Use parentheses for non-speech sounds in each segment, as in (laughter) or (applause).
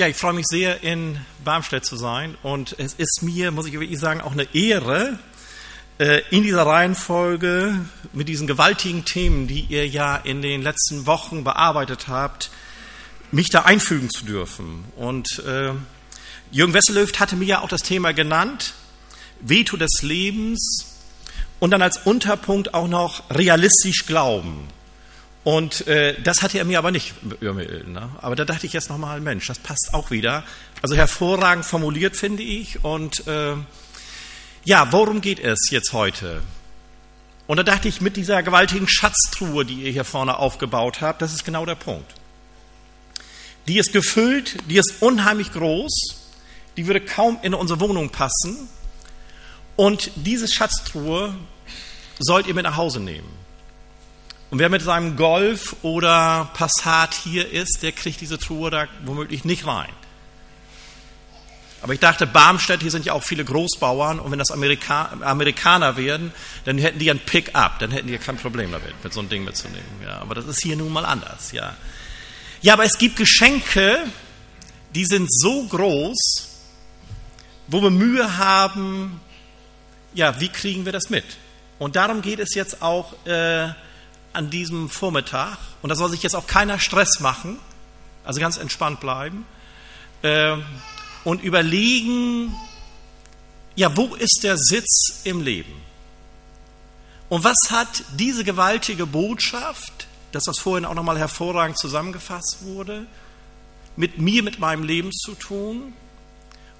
Ja, ich freue mich sehr, in Barmstedt zu sein. Und es ist mir, muss ich wirklich sagen, auch eine Ehre, äh, in dieser Reihenfolge mit diesen gewaltigen Themen, die ihr ja in den letzten Wochen bearbeitet habt, mich da einfügen zu dürfen. Und äh, Jürgen Wesselöft hatte mir ja auch das Thema genannt, Veto des Lebens und dann als Unterpunkt auch noch realistisch glauben. Und äh, das hatte er mir aber nicht übermittelt. Ne? Aber da dachte ich jetzt nochmal, Mensch, das passt auch wieder. Also hervorragend formuliert, finde ich. Und äh, ja, worum geht es jetzt heute? Und da dachte ich, mit dieser gewaltigen Schatztruhe, die ihr hier vorne aufgebaut habt, das ist genau der Punkt. Die ist gefüllt, die ist unheimlich groß, die würde kaum in unsere Wohnung passen. Und diese Schatztruhe sollt ihr mit nach Hause nehmen. Und wer mit seinem Golf oder Passat hier ist, der kriegt diese Truhe da womöglich nicht rein. Aber ich dachte, Barmstedt, hier sind ja auch viele Großbauern und wenn das Amerika Amerikaner werden, dann hätten die ein Pick-up, dann hätten die kein Problem damit, mit so einem Ding mitzunehmen. Ja, aber das ist hier nun mal anders. Ja, ja aber es gibt Geschenke, die sind so groß, wo wir Mühe haben, ja, wie kriegen wir das mit? Und darum geht es jetzt auch äh, an diesem Vormittag, und da soll sich jetzt auch keiner Stress machen, also ganz entspannt bleiben, äh, und überlegen, ja, wo ist der Sitz im Leben? Und was hat diese gewaltige Botschaft, dass das vorhin auch nochmal hervorragend zusammengefasst wurde, mit mir, mit meinem Leben zu tun?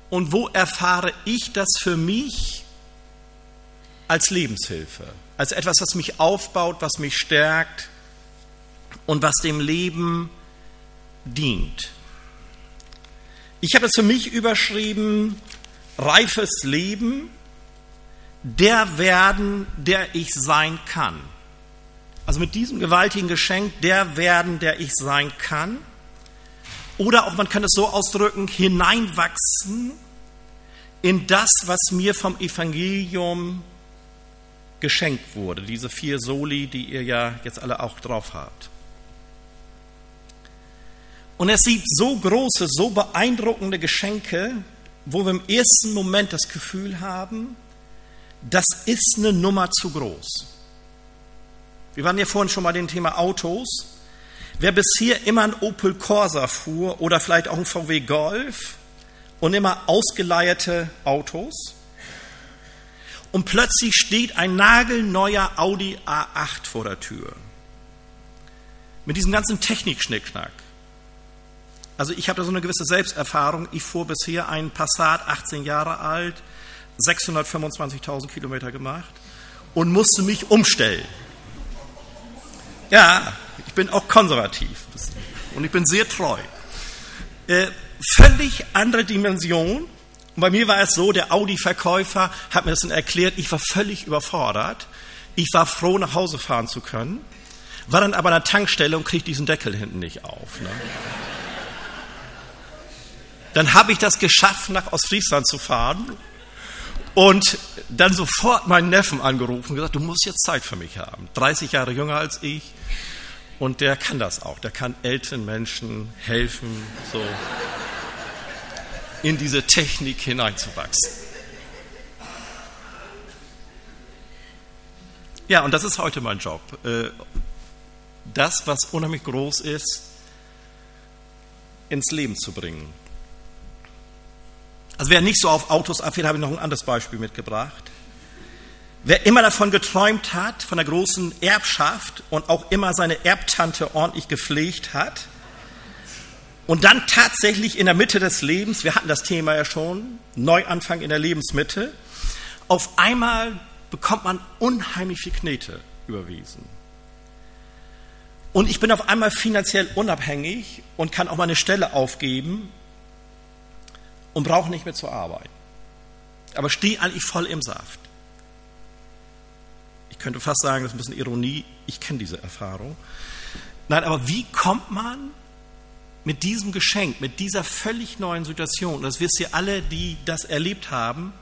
Und wo erfahre ich das für mich als Lebenshilfe? Als etwas, was mich aufbaut, was mich stärkt und was dem Leben dient. Ich habe es für mich überschrieben, reifes Leben, der werden, der ich sein kann. Also mit diesem gewaltigen Geschenk, der werden, der ich sein kann. Oder auch man kann es so ausdrücken, hineinwachsen in das, was mir vom Evangelium geschenkt wurde. Diese vier Soli, die ihr ja jetzt alle auch drauf habt. Und es sieht so große, so beeindruckende Geschenke, wo wir im ersten Moment das Gefühl haben, das ist eine Nummer zu groß. Wir waren ja vorhin schon mal dem Thema Autos. Wer bisher immer ein Opel Corsa fuhr oder vielleicht auch ein VW Golf und immer ausgeleierte Autos, und plötzlich steht ein nagelneuer Audi A8 vor der Tür. Mit diesem ganzen Technik-Schnickschnack. Also ich habe da so eine gewisse Selbsterfahrung. Ich fuhr bisher einen Passat, 18 Jahre alt, 625.000 Kilometer gemacht und musste mich umstellen. Ja, ich bin auch konservativ und ich bin sehr treu. Äh, völlig andere Dimension und bei mir war es so, der Audi-Verkäufer hat mir das dann erklärt, ich war völlig überfordert. Ich war froh, nach Hause fahren zu können, war dann aber an der Tankstelle und krieg diesen Deckel hinten nicht auf. Ne? Dann habe ich das geschafft, nach Ostfriesland zu fahren und dann sofort meinen Neffen angerufen und gesagt, du musst jetzt Zeit für mich haben. 30 Jahre jünger als ich und der kann das auch. Der kann älteren Menschen helfen. So in diese Technik hineinzuwachsen. Ja, und das ist heute mein Job. Äh, das, was unheimlich groß ist, ins Leben zu bringen. Also wer nicht so auf Autos abfährt, habe ich noch ein anderes Beispiel mitgebracht. Wer immer davon geträumt hat, von der großen Erbschaft und auch immer seine Erbtante ordentlich gepflegt hat, und dann tatsächlich in der Mitte des Lebens, wir hatten das Thema ja schon, Neuanfang in der Lebensmitte, auf einmal bekommt man unheimlich viel Knete überwiesen. Und ich bin auf einmal finanziell unabhängig und kann auch meine Stelle aufgeben und brauche nicht mehr zu arbeiten. Aber stehe eigentlich voll im Saft. Ich könnte fast sagen, das ist ein bisschen Ironie, ich kenne diese Erfahrung. Nein, aber wie kommt man mit diesem Geschenk, mit dieser völlig neuen Situation, das wisst ihr alle, die das erlebt haben,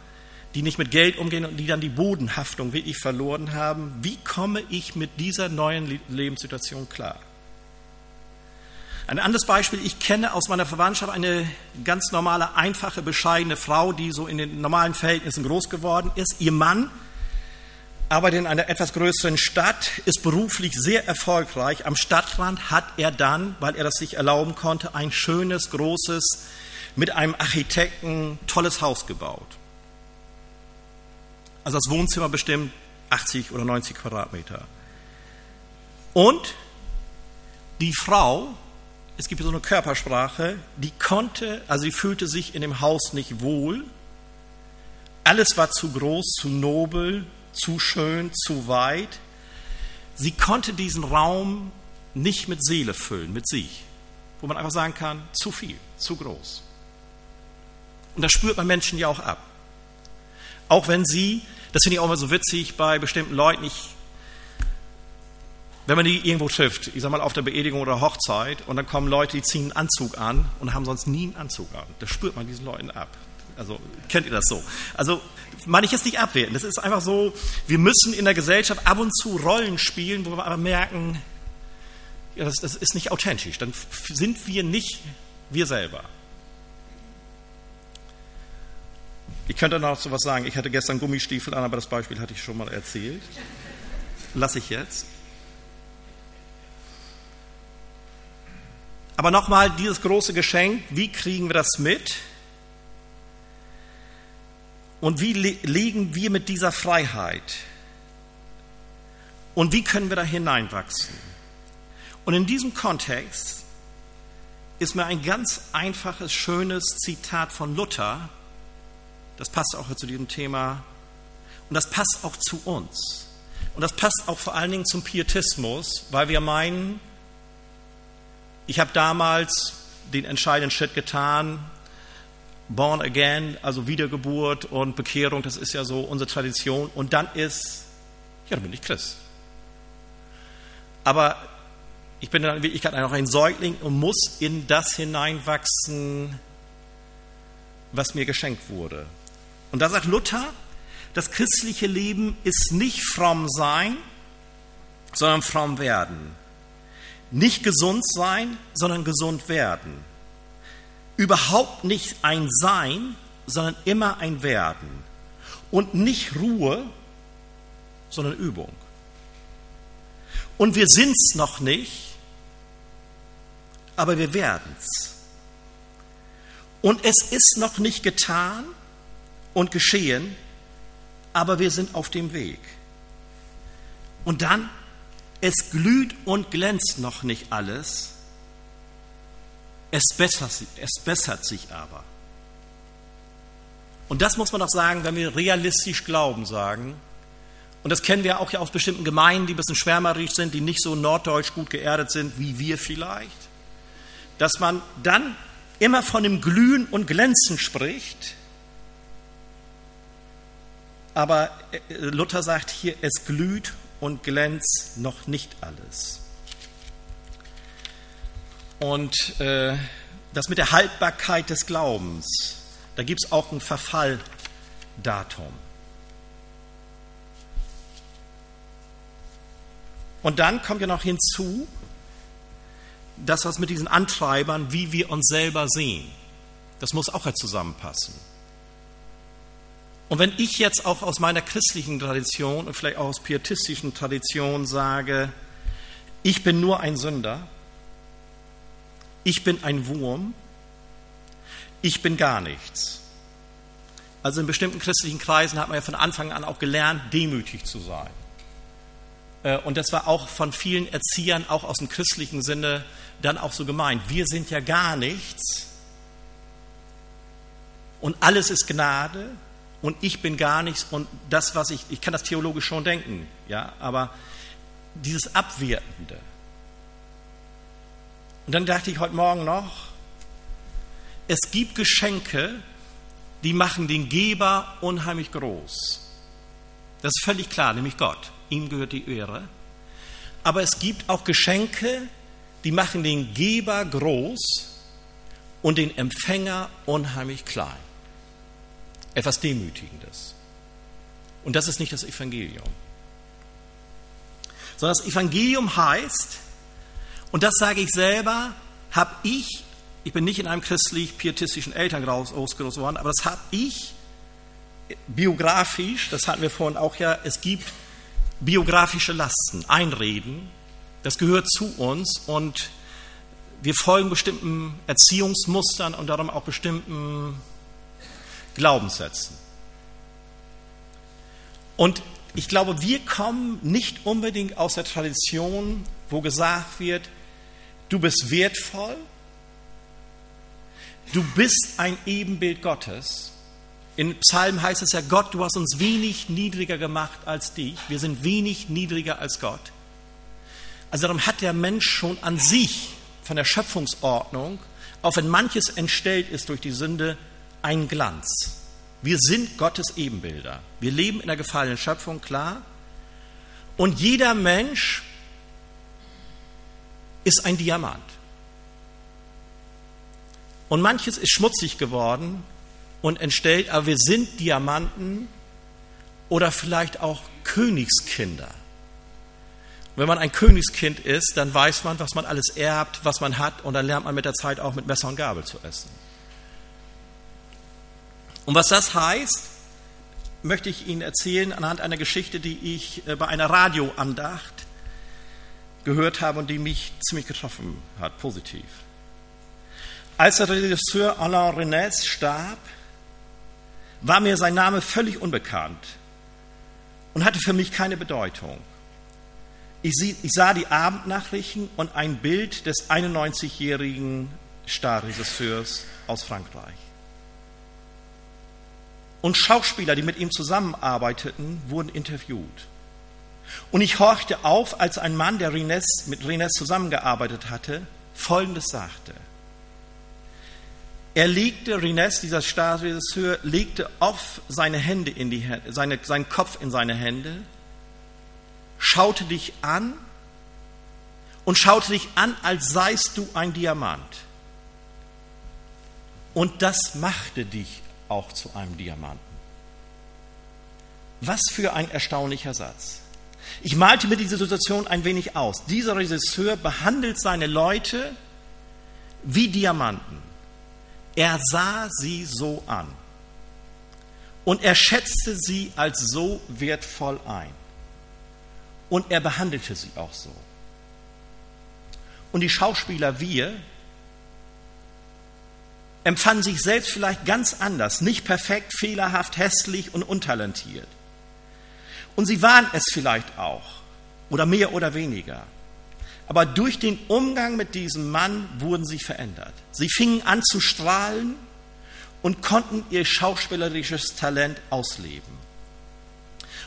die nicht mit Geld umgehen und die dann die Bodenhaftung wirklich verloren haben, wie komme ich mit dieser neuen Lebenssituation klar? Ein anderes Beispiel, ich kenne aus meiner Verwandtschaft eine ganz normale, einfache, bescheidene Frau, die so in den normalen Verhältnissen groß geworden ist. Ihr Mann arbeitet in einer etwas größeren Stadt, ist beruflich sehr erfolgreich. Am Stadtrand hat er dann, weil er das sich erlauben konnte, ein schönes, großes, mit einem Architekten tolles Haus gebaut. Also das Wohnzimmer bestimmt 80 oder 90 Quadratmeter. Und die Frau es gibt so eine Körpersprache, die konnte, also sie fühlte sich in dem Haus nicht wohl. Alles war zu groß, zu nobel, zu schön, zu weit. Sie konnte diesen Raum nicht mit Seele füllen, mit sich, wo man einfach sagen kann, zu viel, zu groß. Und das spürt man Menschen ja auch ab. Auch wenn sie, das finde ich auch immer so witzig bei bestimmten Leuten, ich wenn man die irgendwo trifft, ich sag mal auf der Beerdigung oder Hochzeit, und dann kommen Leute, die ziehen einen Anzug an und haben sonst nie einen Anzug an. Das spürt man diesen Leuten ab. Also kennt ihr das so? Also meine ich jetzt nicht abwerten. Das ist einfach so, wir müssen in der Gesellschaft ab und zu Rollen spielen, wo wir aber merken, ja, das, das ist nicht authentisch. Dann sind wir nicht wir selber. Ich könnte noch so was sagen. Ich hatte gestern Gummistiefel an, aber das Beispiel hatte ich schon mal erzählt. Lasse ich jetzt. Aber nochmal dieses große Geschenk, wie kriegen wir das mit? Und wie legen wir mit dieser Freiheit? Und wie können wir da hineinwachsen? Und in diesem Kontext ist mir ein ganz einfaches, schönes Zitat von Luther, das passt auch zu diesem Thema, und das passt auch zu uns. Und das passt auch vor allen Dingen zum Pietismus, weil wir meinen, ich habe damals den entscheidenden Schritt getan, Born Again, also Wiedergeburt und Bekehrung, das ist ja so unsere Tradition. Und dann ist, ja, dann bin ich Christ. Aber ich bin dann in Wirklichkeit noch ein Säugling und muss in das hineinwachsen, was mir geschenkt wurde. Und da sagt Luther, das christliche Leben ist nicht fromm sein, sondern fromm werden. Nicht gesund sein, sondern gesund werden. Überhaupt nicht ein Sein, sondern immer ein Werden. Und nicht Ruhe, sondern Übung. Und wir sind es noch nicht, aber wir werden es. Und es ist noch nicht getan und geschehen, aber wir sind auf dem Weg. Und dann es glüht und glänzt noch nicht alles, es bessert, es bessert sich aber. Und das muss man doch sagen, wenn wir realistisch Glauben sagen. Und das kennen wir auch ja aus bestimmten Gemeinden, die ein bisschen schwärmerisch sind, die nicht so norddeutsch gut geerdet sind wie wir vielleicht. Dass man dann immer von dem Glühen und Glänzen spricht. Aber äh, Luther sagt hier, es glüht und glänzt noch nicht alles. Und äh, das mit der Haltbarkeit des Glaubens, da gibt es auch ein Verfalldatum. Und dann kommt ja noch hinzu, das was mit diesen Antreibern, wie wir uns selber sehen, das muss auch ja zusammenpassen. Und wenn ich jetzt auch aus meiner christlichen Tradition und vielleicht auch aus pietistischen Tradition sage, ich bin nur ein Sünder, ich bin ein Wurm, ich bin gar nichts. Also in bestimmten christlichen Kreisen hat man ja von Anfang an auch gelernt, demütig zu sein. Äh, und das war auch von vielen Erziehern, auch aus dem christlichen Sinne, dann auch so gemeint. Wir sind ja gar nichts und alles ist Gnade und ich bin gar nichts und das, was ich, ich kann das theologisch schon denken, ja, aber dieses Abwertende. Und dann dachte ich heute Morgen noch, es gibt Geschenke, die machen den Geber unheimlich groß. Das ist völlig klar, nämlich Gott. Ihm gehört die Ehre. Aber es gibt auch Geschenke, die machen den Geber groß und den Empfänger unheimlich klein etwas Demütigendes. Und das ist nicht das Evangelium. Sondern das Evangelium heißt, und das sage ich selber, habe ich, ich bin nicht in einem christlich-pietistischen Elternhaus groß geworden, aber das habe ich biografisch, das hatten wir vorhin auch ja, es gibt biografische Lasten, Einreden, das gehört zu uns und wir folgen bestimmten Erziehungsmustern und darum auch bestimmten Glaubenssätzen. Und ich glaube, wir kommen nicht unbedingt aus der Tradition, wo gesagt wird, du bist wertvoll, du bist ein Ebenbild Gottes. In Psalmen heißt es ja, Gott, du hast uns wenig niedriger gemacht als dich. Wir sind wenig niedriger als Gott. Also darum hat der Mensch schon an sich von der Schöpfungsordnung, auch wenn manches entstellt ist durch die Sünde, einen Glanz. Wir sind Gottes Ebenbilder. Wir leben in der gefallenen Schöpfung, klar. Und jeder Mensch ist ein Diamant. Und manches ist schmutzig geworden und entstellt, aber wir sind Diamanten oder vielleicht auch Königskinder. Wenn man ein Königskind ist, dann weiß man, was man alles erbt, was man hat, und dann lernt man mit der Zeit auch mit Messer und Gabel zu essen. Und was das heißt, möchte ich Ihnen erzählen anhand einer Geschichte, die ich äh, bei einer Radioandacht gehört habe und die mich ziemlich getroffen hat, positiv. Als der Regisseur Alain Renès starb, war mir sein Name völlig unbekannt und hatte für mich keine Bedeutung. Ich, sah die Abendnachrichten und ein Bild des 91-jährigen Starregisseurs aus Frankreich. Und Schauspieler, die mit ihm zusammenarbeiteten, wurden interviewt. Und ich horchte auf, als ein Mann, der Rines, mit Rines zusammengearbeitet hatte, Folgendes sagte. Er legte, Rines, dieser Starregisseur, legte auf seine Hände in die Hände, seine, seinen Kopf in seine Hände, schaute dich an und schaute dich an, als seist du ein Diamant. Und das machte dich auch zu einem Diamanten. Was für ein erstaunlicher Satz. Ich malte mir diese Situation ein wenig aus. Dieser Regisseur behandelt seine Leute wie Diamanten. Er sah sie so an und er schätzte sie als so wertvoll ein. Und er behandelte sie auch so. Und die Schauspieler, wir, empfanden sich selbst vielleicht ganz anders, nicht perfekt, fehlerhaft, hässlich und untalentiert. Und sie waren es vielleicht auch, oder mehr oder weniger. Aber durch den Umgang mit diesem Mann wurden sie verändert. Sie fingen an zu strahlen und konnten ihr schauspielerisches Talent ausleben.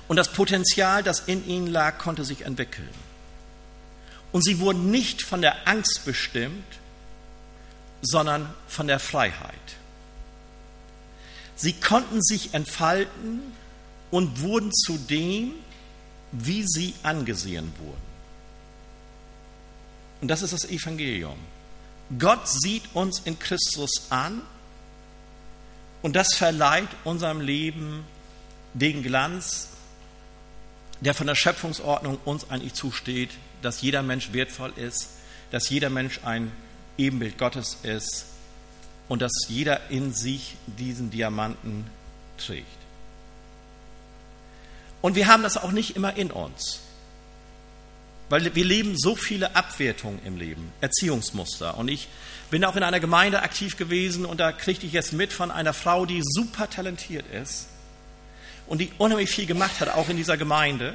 Und das Potenzial, das in ihnen lag, konnte sich entwickeln. Und sie wurden nicht von der Angst bestimmt, sondern von der Freiheit. Sie konnten sich entfalten und wurden zu dem, wie sie angesehen wurden. Und das ist das Evangelium. Gott sieht uns in Christus an und das verleiht unserem Leben den Glanz, der von der Schöpfungsordnung uns eigentlich zusteht, dass jeder Mensch wertvoll ist, dass jeder Mensch ein Ebenbild Gottes ist und dass jeder in sich diesen Diamanten trägt. Und wir haben das auch nicht immer in uns, weil wir leben so viele Abwertungen im Leben, Erziehungsmuster. Und ich bin auch in einer Gemeinde aktiv gewesen und da kriegte ich jetzt mit von einer Frau, die super talentiert ist und die unheimlich viel gemacht hat, auch in dieser Gemeinde,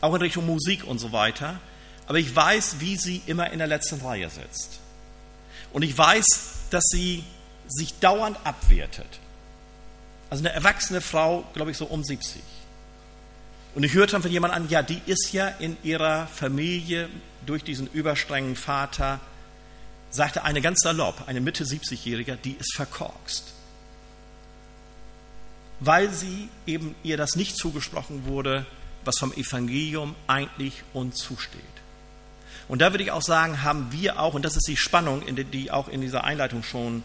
auch in Richtung Musik und so weiter. Aber ich weiß, wie sie immer in der letzten Reihe sitzt. Und ich weiß, dass sie sich dauernd abwertet. Also eine erwachsene Frau, glaube ich, so um 70. Und ich hörte dann von jemandem an, ja, die ist ja in ihrer Familie durch diesen überstrengen Vater, sagte eine ganz salopp, eine Mitte 70-Jährige, die ist verkorkst. Weil sie eben ihr das nicht zugesprochen wurde, was vom Evangelium eigentlich uns zusteht. Und da würde ich auch sagen, haben wir auch, und das ist die Spannung, die auch in dieser Einleitung schon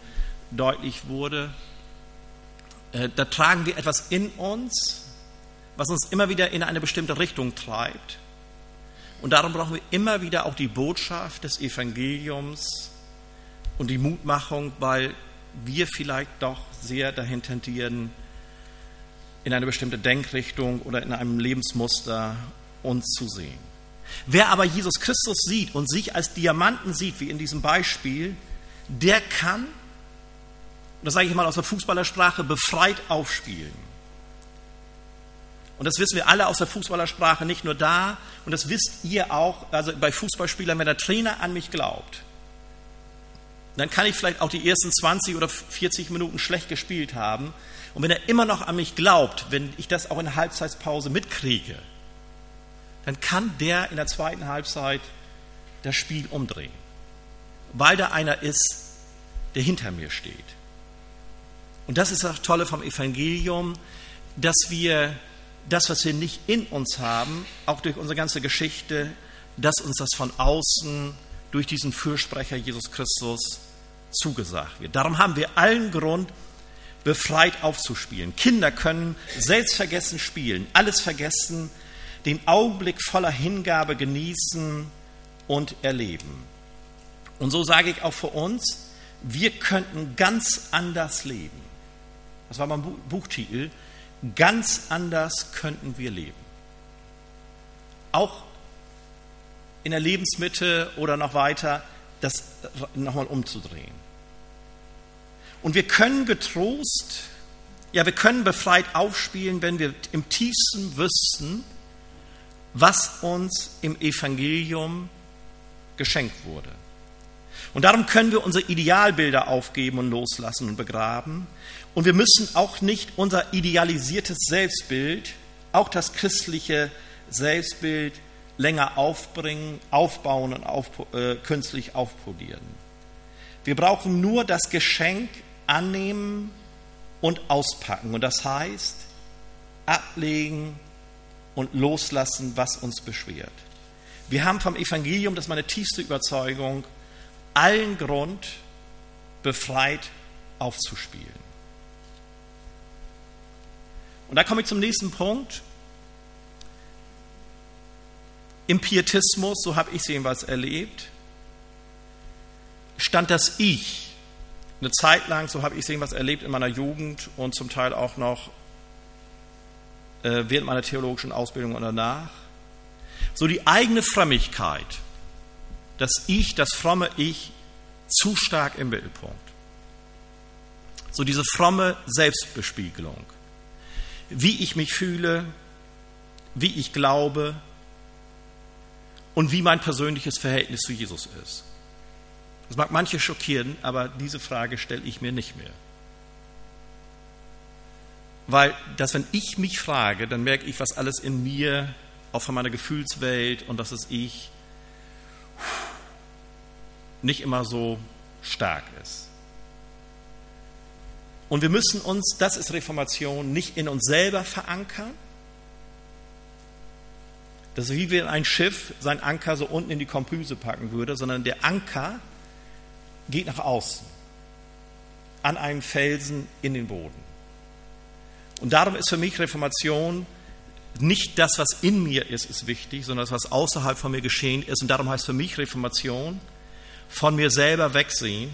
deutlich wurde, äh, da tragen wir etwas in uns, was uns immer wieder in eine bestimmte Richtung treibt. Und darum brauchen wir immer wieder auch die Botschaft des Evangeliums, und die Mutmachung, weil wir vielleicht doch sehr dahin tendieren, in eine bestimmte Denkrichtung oder in einem Lebensmuster uns zu sehen. Wer aber Jesus Christus sieht und sich als Diamanten sieht, wie in diesem Beispiel, der kann, das sage ich mal aus der Fußballersprache, befreit aufspielen. Und das wissen wir alle aus der Fußballersprache, nicht nur da, und das wisst ihr auch, also bei Fußballspielern, wenn der Trainer an mich glaubt, dann kann ich vielleicht auch die ersten 20 oder 40 Minuten schlecht gespielt haben. Und wenn er immer noch an mich glaubt, wenn ich das auch in der Halbzeitpause mitkriege, dann kann der in der zweiten Halbzeit das Spiel umdrehen, weil da einer ist, der hinter mir steht. Und das ist das Tolle vom Evangelium, dass wir das, was wir nicht in uns haben, auch durch unsere ganze Geschichte, dass uns das von außen durch diesen Fürsprecher Jesus Christus zugesagt wird. Darum haben wir allen Grund, befreit aufzuspielen. Kinder können selbstvergessen spielen, alles vergessen, den Augenblick voller Hingabe genießen und erleben. Und so sage ich auch für uns, wir könnten ganz anders leben. Das war mein Buchtitel. Ganz anders könnten wir leben. Auch in der Lebensmitte oder noch weiter, das nochmal umzudrehen. Und wir können getrost, ja, wir können befreit aufspielen, wenn wir im tiefsten wüssten, was uns im Evangelium geschenkt wurde. Und darum können wir unsere Idealbilder aufgeben und loslassen und begraben. Und wir müssen auch nicht unser idealisiertes Selbstbild, auch das christliche Selbstbild, länger aufbringen, aufbauen und auf, äh, künstlich aufpolieren. Wir brauchen nur das Geschenk annehmen und auspacken. Und das heißt, ablegen und loslassen, was uns beschwert. Wir haben vom Evangelium, das ist meine tiefste Überzeugung, allen Grund, befreit aufzuspielen. Und da komme ich zum nächsten Punkt. Im Pietismus, so habe ich es jedenfalls erlebt, stand das Ich eine Zeit lang, so habe ich es jedenfalls erlebt in meiner Jugend und zum Teil auch noch äh, während meiner theologischen Ausbildung und danach. So die eigene Frömmigkeit, das Ich, das fromme Ich, zu stark im Mittelpunkt. So diese fromme Selbstbespiegelung. Wie ich mich fühle, wie ich glaube und wie mein persönliches Verhältnis zu Jesus ist. Das mag manche schockieren, aber diese Frage stelle ich mir nicht mehr. Weil, dass wenn ich mich frage, dann merke ich, was alles in mir, auch von meiner Gefühlswelt und dass es ich nicht immer so stark ist. Und wir müssen uns, das ist Reformation, nicht in uns selber verankern. Das ist wie wenn ein Schiff sein Anker so unten in die Kompüse packen würde, sondern der Anker geht nach außen, an einen Felsen in den Boden. Und darum ist für mich Reformation nicht das, was in mir ist, ist wichtig, sondern das, was außerhalb von mir geschehen ist. Und darum heißt für mich Reformation, von mir selber wegsehen,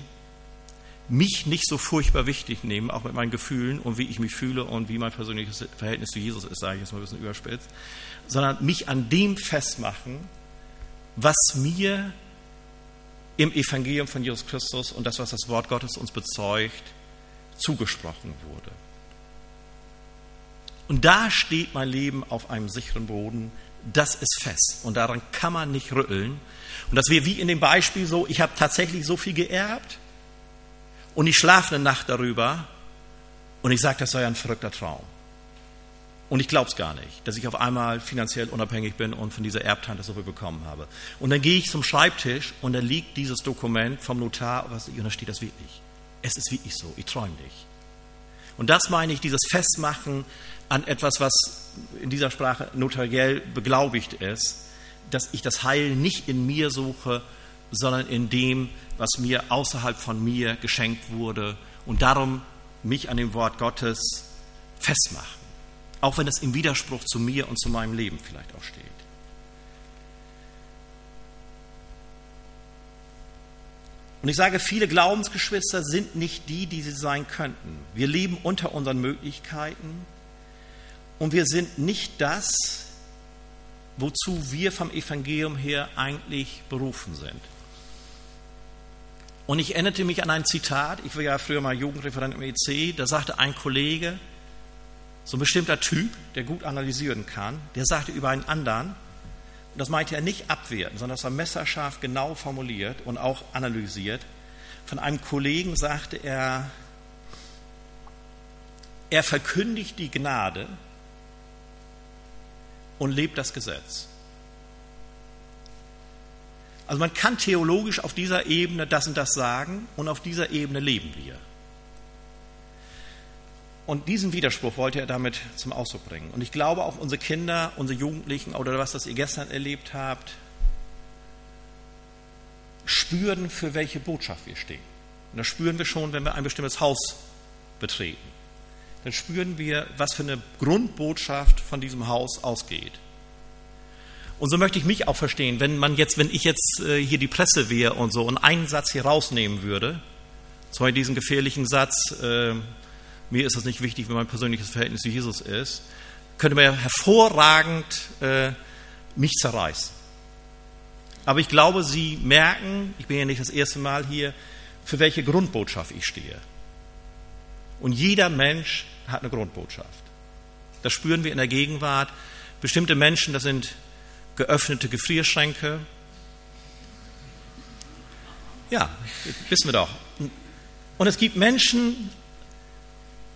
mich nicht so furchtbar wichtig nehmen, auch mit meinen Gefühlen und wie ich mich fühle und wie mein persönliches Verhältnis zu Jesus ist, sage ich jetzt mal ein bisschen überspitzt, sondern mich an dem festmachen, was mir im Evangelium von Jesus Christus und das, was das Wort Gottes uns bezeugt, zugesprochen wurde. Und da steht mein Leben auf einem sicheren Boden. Das ist fest und daran kann man nicht rütteln. Und das wäre wie in dem Beispiel so, ich habe tatsächlich so viel geerbt und ich schlafe eine Nacht darüber und ich sage, das sei ein verrückter Traum. Und ich glaube es gar nicht, dass ich auf einmal finanziell unabhängig bin und von dieser Erbtante so viel bekommen habe. Und dann gehe ich zum Schreibtisch und da liegt dieses Dokument vom Notar und da steht das wirklich. Es ist wirklich so, ich träume nicht. Und das meine ich, dieses Festmachen an etwas, was in dieser Sprache notariell beglaubigt ist, dass ich das Heil nicht in mir suche, sondern in dem, was mir außerhalb von mir geschenkt wurde und darum mich an dem Wort Gottes festmachen auch wenn es im Widerspruch zu mir und zu meinem Leben vielleicht auch steht. Und ich sage, viele Glaubensgeschwister sind nicht die, die sie sein könnten. Wir leben unter unseren Möglichkeiten und wir sind nicht das, wozu wir vom Evangelium her eigentlich berufen sind. Und ich erinnerte mich an ein Zitat, ich war ja früher mal Jugendreferent im EC, da sagte ein Kollege, so ein bestimmter Typ, der gut analysieren kann, der sagte über einen anderen, und das meinte er nicht abwerten, sondern das war messerscharf genau formuliert und auch analysiert. Von einem Kollegen sagte er, er verkündigt die Gnade und lebt das Gesetz. Also man kann theologisch auf dieser Ebene das und das sagen und auf dieser Ebene leben wir. Und diesen Widerspruch wollte er damit zum Ausdruck bringen. Und ich glaube auch unsere Kinder, unsere Jugendlichen oder was, das ihr gestern erlebt habt, spüren, für welche Botschaft wir stehen. Und das spüren wir schon, wenn wir ein bestimmtes Haus betreten. Dann spüren wir, was für eine Grundbotschaft von diesem Haus ausgeht. Und so möchte ich mich auch verstehen, wenn man jetzt, wenn ich jetzt äh, hier die Presse wäre und so und einen Satz hier rausnehmen würde, Beispiel diesen gefährlichen Satz, äh, mir ist es nicht wichtig, wie mein persönliches Verhältnis zu Jesus ist, könnte man ja hervorragend äh, mich zerreißen. Aber ich glaube, Sie merken, ich bin ja nicht das erste Mal hier, für welche Grundbotschaft ich stehe. Und jeder Mensch hat eine Grundbotschaft. Das spüren wir in der Gegenwart. Bestimmte Menschen, das sind geöffnete Gefrierschränke. Ja, wissen wir doch. Und es gibt Menschen,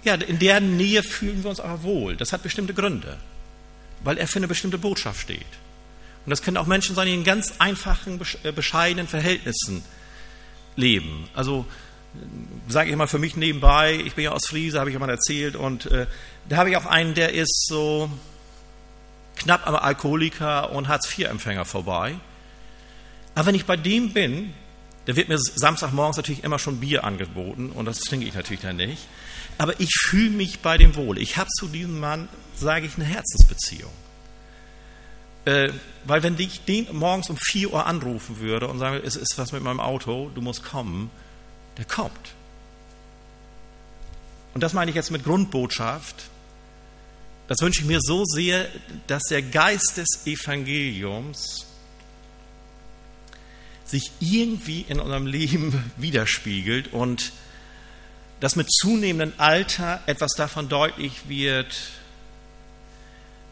ja, in deren Nähe fühlen wir uns aber wohl. Das hat bestimmte Gründe, weil er für eine bestimmte Botschaft steht. Und das können auch Menschen sein, die in ganz einfachen, äh, bescheidenen Verhältnissen leben. Also sage ich mal für mich nebenbei, ich bin ja aus Friese, habe ich ja mal erzählt, und äh, da habe ich auch einen, der ist so knapp am Alkoholiker und Hartz-IV-Empfänger vorbei. Aber wenn ich bei dem bin, da wird mir Samstagmorgens natürlich immer schon Bier angeboten und das trinke ich natürlich dann nicht. Aber ich fühle mich bei dem wohl. Ich habe zu diesem Mann, sage ich, eine Herzensbeziehung. Äh, weil wenn ich den morgens um 4 Uhr anrufen würde und sage, es ist was mit meinem Auto, du musst kommen, der kommt. Und das meine ich jetzt mit Grundbotschaft. Das wünsche ich mir so sehr, dass der Geist des Evangeliums sich irgendwie in unserem Leben (laughs) widerspiegelt und dass mit zunehmendem Alter etwas davon deutlich wird,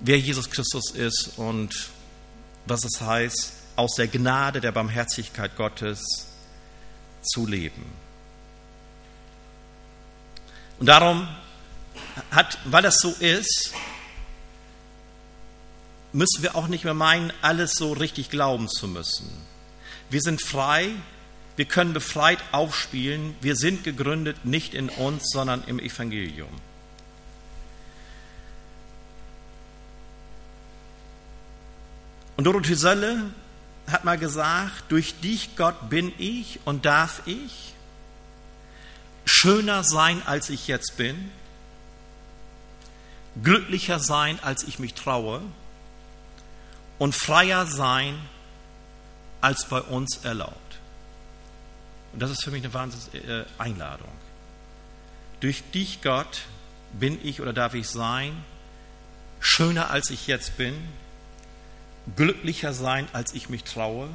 wer Jesus Christus ist und was es heißt, aus der Gnade der Barmherzigkeit Gottes zu leben. Und darum hat, weil das so ist, müssen wir auch nicht mehr meinen, alles so richtig glauben zu müssen. Wir sind frei, wir können befreit aufspielen. Wir sind gegründet nicht in uns, sondern im Evangelium. Und Dorothee Sölle hat mal gesagt, durch dich, Gott, bin ich und darf ich schöner sein, als ich jetzt bin, glücklicher sein, als ich mich traue und freier sein, als bei uns erlaubt. Und das ist für mich eine Wahnsinns-Einladung. Durch dich, Gott, bin ich oder darf ich sein, schöner als ich jetzt bin, glücklicher sein, als ich mich traue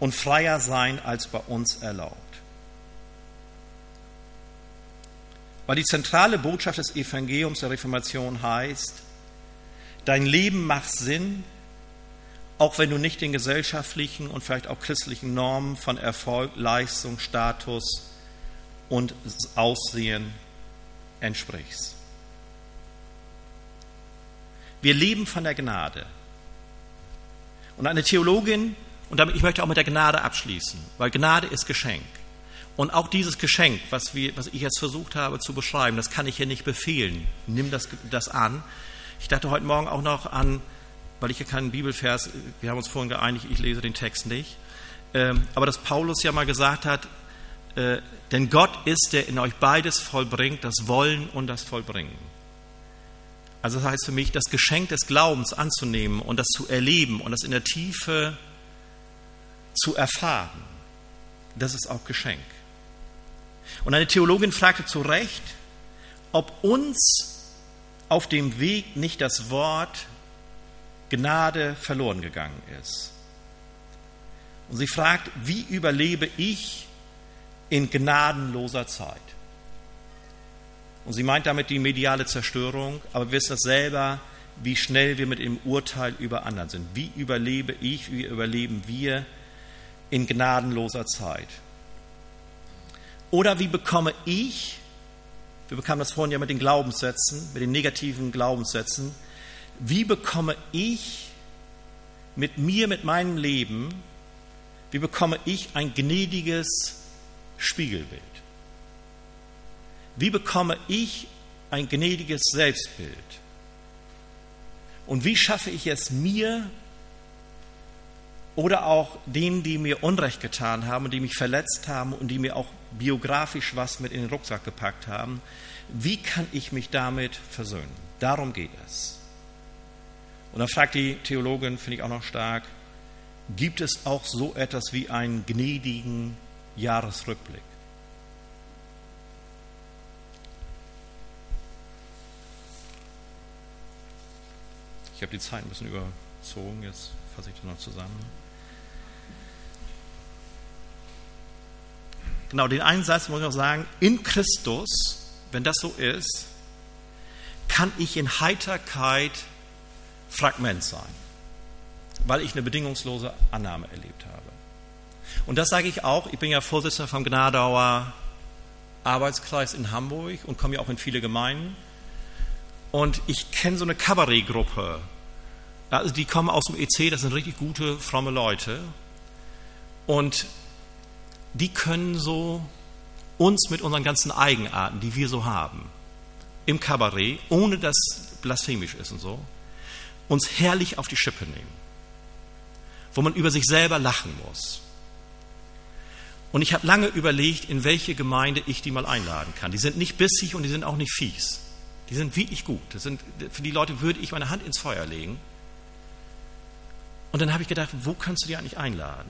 und freier sein, als bei uns erlaubt. Weil die zentrale Botschaft des Evangeliums der Reformation heißt, dein Leben macht Sinn, auch wenn du nicht den gesellschaftlichen und vielleicht auch christlichen Normen von Erfolg, Leistung, Status und Aussehen entsprichst. Wir leben von der Gnade. Und eine Theologin, und damit, ich möchte auch mit der Gnade abschließen, weil Gnade ist Geschenk. Und auch dieses Geschenk, was, wir, was ich jetzt versucht habe zu beschreiben, das kann ich hier nicht befehlen. Nimm das, das an. Ich dachte heute Morgen auch noch an weil ich hier keinen Bibelvers, wir haben uns vorhin geeinigt, ich lese den Text nicht, ähm, aber dass Paulus ja mal gesagt hat, äh, denn Gott ist, der in euch beides vollbringt, das Wollen und das Vollbringen. Also das heißt für mich, das Geschenk des Glaubens anzunehmen und das zu erleben und das in der Tiefe zu erfahren. das ist auch Geschenk. Und eine Theologin fragte zu Recht, ob uns auf dem Weg nicht das Wort Gnade verloren gegangen ist. Und sie fragt, wie überlebe ich in gnadenloser Zeit? Und sie meint damit die mediale Zerstörung, aber wir wissen das selber, wie schnell wir mit dem Urteil über anderen sind. Wie überlebe ich, wie überleben wir in gnadenloser Zeit? Oder wie bekomme ich, wir bekamen das vorhin ja mit den Glaubenssätzen, mit den negativen Glaubenssätzen, wie bekomme ich mit mir, mit meinem Leben, wie bekomme ich ein gnädiges Spiegelbild? Wie bekomme ich ein gnädiges Selbstbild? Und wie schaffe ich es mir oder auch denen, die mir Unrecht getan haben und die mich verletzt haben und die mir auch biografisch was mit in den Rucksack gepackt haben, wie kann ich mich damit versöhnen? Darum geht es. Und dann fragt die Theologin, finde ich auch noch stark, gibt es auch so etwas wie einen gnädigen Jahresrückblick? Ich habe die Zeit ein bisschen überzogen, jetzt fasse ich das noch zusammen. Genau, den einen Satz muss ich noch sagen, in Christus, wenn das so ist, kann ich in Heiterkeit Fragment sein, weil ich eine bedingungslose Annahme erlebt habe. Und das sage ich auch, ich bin ja Vorsitzender vom Gnadauer Arbeitskreis in Hamburg und komme ja auch in viele Gemeinden. Und ich kenne so eine Kabarettgruppe. Also die kommen aus dem EC, das sind richtig gute, fromme Leute. Und die können so uns mit unseren ganzen Eigenarten, die wir so haben, im Kabarett, ohne dass blasphemisch ist und so, uns herrlich auf die Schippe nehmen. Wo man über sich selber lachen muss. Und ich habe lange überlegt, in welche Gemeinde ich die mal einladen kann. Die sind nicht bissig und die sind auch nicht fies. Die sind wirklich gut. Das sind, für die Leute würde ich meine Hand ins Feuer legen. Und dann habe ich gedacht, wo kannst du die eigentlich einladen?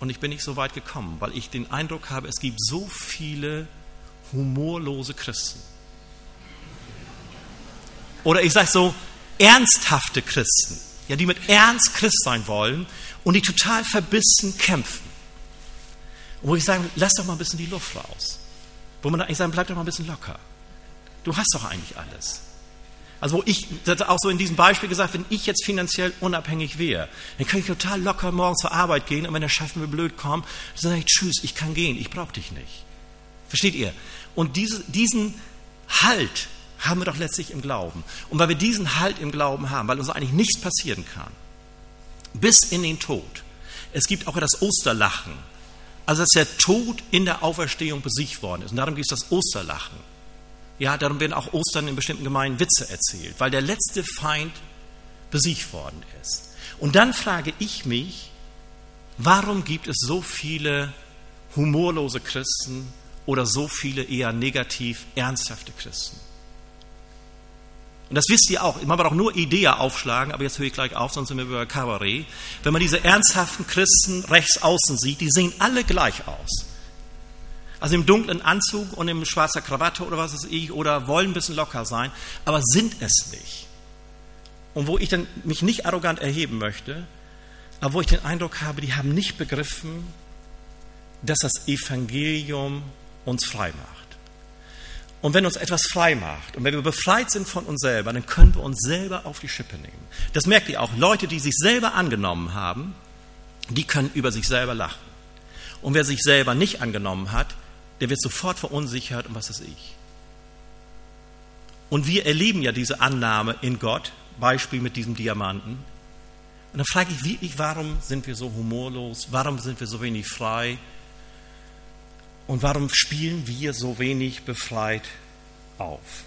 Und ich bin nicht so weit gekommen, weil ich den Eindruck habe, es gibt so viele humorlose Christen. Oder ich sage so, ernsthafte Christen, ja, die mit Ernst Christ sein wollen und die total verbissen kämpfen. Und wo ich sage, lass doch mal ein bisschen die Luft raus. Wo man eigentlich sagen, bleib doch mal ein bisschen locker. Du hast doch eigentlich alles. Also wo ich, das auch so in diesem Beispiel gesagt, wenn ich jetzt finanziell unabhängig wäre, dann könnte ich total locker morgens zur Arbeit gehen und wenn der Chef mir blöd kommt, dann sage ich, tschüss, ich kann gehen, ich brauche dich nicht. Versteht ihr? Und diese, diesen Halt haben wir doch letztlich im Glauben. Und weil wir diesen Halt im Glauben haben, weil uns eigentlich nichts passieren kann, bis in den Tod. Es gibt auch das Osterlachen. Also dass der Tod in der Auferstehung besiegt worden ist. Und darum gibt es das Osterlachen. Ja, darum werden auch Ostern in bestimmten Gemeinden Witze erzählt, weil der letzte Feind besiegt worden ist. Und dann frage ich mich, warum gibt es so viele humorlose Christen oder so viele eher negativ ernsthafte Christen? Und das wisst ihr auch. Man auch nur Idee aufschlagen, aber jetzt höre ich gleich auf, sonst sind wir über Kabarett. Wenn man diese ernsthaften Christen rechts außen sieht, die sehen alle gleich aus. Also im dunklen Anzug und im schwarzer Krawatte oder was weiß ich, oder wollen ein bisschen locker sein, aber sind es nicht. Und wo ich dann mich nicht arrogant erheben möchte, aber wo ich den Eindruck habe, die haben nicht begriffen, dass das Evangelium uns frei macht. Und wenn uns etwas frei macht und wenn wir befreit sind von uns selber, dann können wir uns selber auf die Schippe nehmen. Das merkt ihr auch. Leute, die sich selber angenommen haben, die können über sich selber lachen. Und wer sich selber nicht angenommen hat, der wird sofort verunsichert und was ist ich. Und wir erleben ja diese Annahme in Gott, Beispiel mit diesem Diamanten. Und dann frage ich wirklich, warum sind wir so humorlos? Warum sind wir so wenig frei? Und warum spielen wir so wenig befreit auf?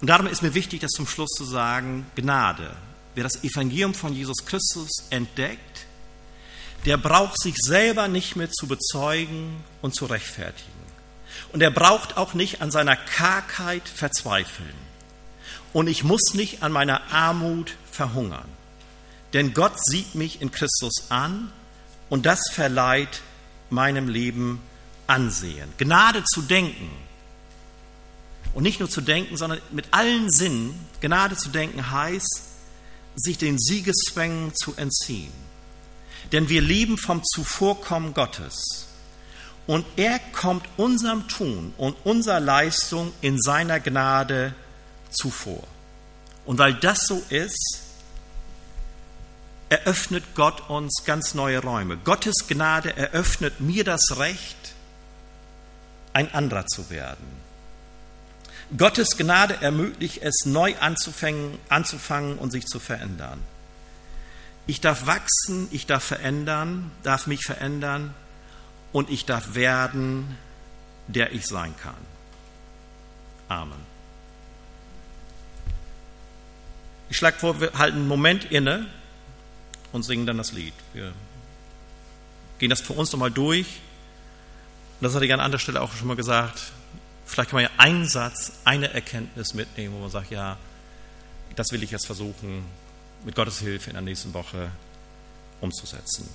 Und darum ist mir wichtig, das zum Schluss zu sagen, Gnade. Wer das Evangelium von Jesus Christus entdeckt, der braucht sich selber nicht mehr zu bezeugen und zu rechtfertigen. Und er braucht auch nicht an seiner Kargheit verzweifeln. Und ich muss nicht an meiner Armut verhungern. denn Gott sieht mich in Christus an und das verleiht meinem Leben Ansehen. Gnade zu denken. Und nicht nur zu denken, sondern mit allen Sinnen. Gnade zu denken heißt, sich den Siegeszwängen zu entziehen. Denn wir leben vom Zuvorkommen Gottes. Und er kommt unserem Tun und unserer Leistung in seiner Gnade zuvor. Und weil das so ist, eröffnet Gott uns ganz neue Räume. Gottes Gnade eröffnet mir das Recht, ein anderer zu werden. Gottes Gnade ermöglicht es, neu anzufangen, anzufangen und sich zu verändern. Ich darf wachsen, ich darf verändern, darf mich verändern und ich darf werden, der ich sein kann. Amen. Ich schlage vor, wir halten einen Moment inne und singen dann das Lied. Wir gehen das für uns nochmal durch. das hatte ich an anderer Stelle auch schon mal gesagt. Vielleicht kann man ja einen Satz, eine Erkenntnis mitnehmen, wo man sagt, ja, das will ich jetzt versuchen, mit Gottes Hilfe in der nächsten Woche umzusetzen.